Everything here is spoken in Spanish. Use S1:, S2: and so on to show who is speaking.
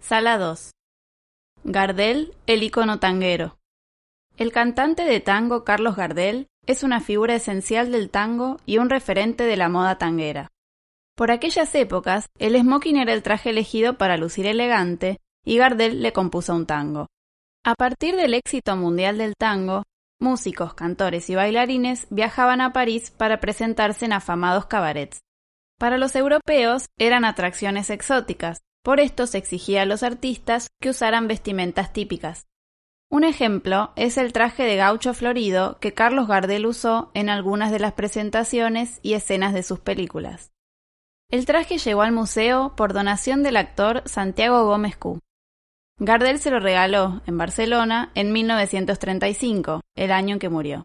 S1: Sala 2. Gardel, el ícono tanguero. El cantante de tango Carlos Gardel es una figura esencial del tango y un referente de la moda tanguera. Por aquellas épocas, el smoking era el traje elegido para lucir elegante y Gardel le compuso un tango. A partir del éxito mundial del tango, músicos, cantores y bailarines viajaban a París para presentarse en afamados cabarets. Para los europeos eran atracciones exóticas, por esto se exigía a los artistas que usaran vestimentas típicas. Un ejemplo es el traje de gaucho florido que Carlos Gardel usó en algunas de las presentaciones y escenas de sus películas. El traje llegó al museo por donación del actor Santiago Gómez Q. Gardel se lo regaló en Barcelona en 1935, el año en que murió.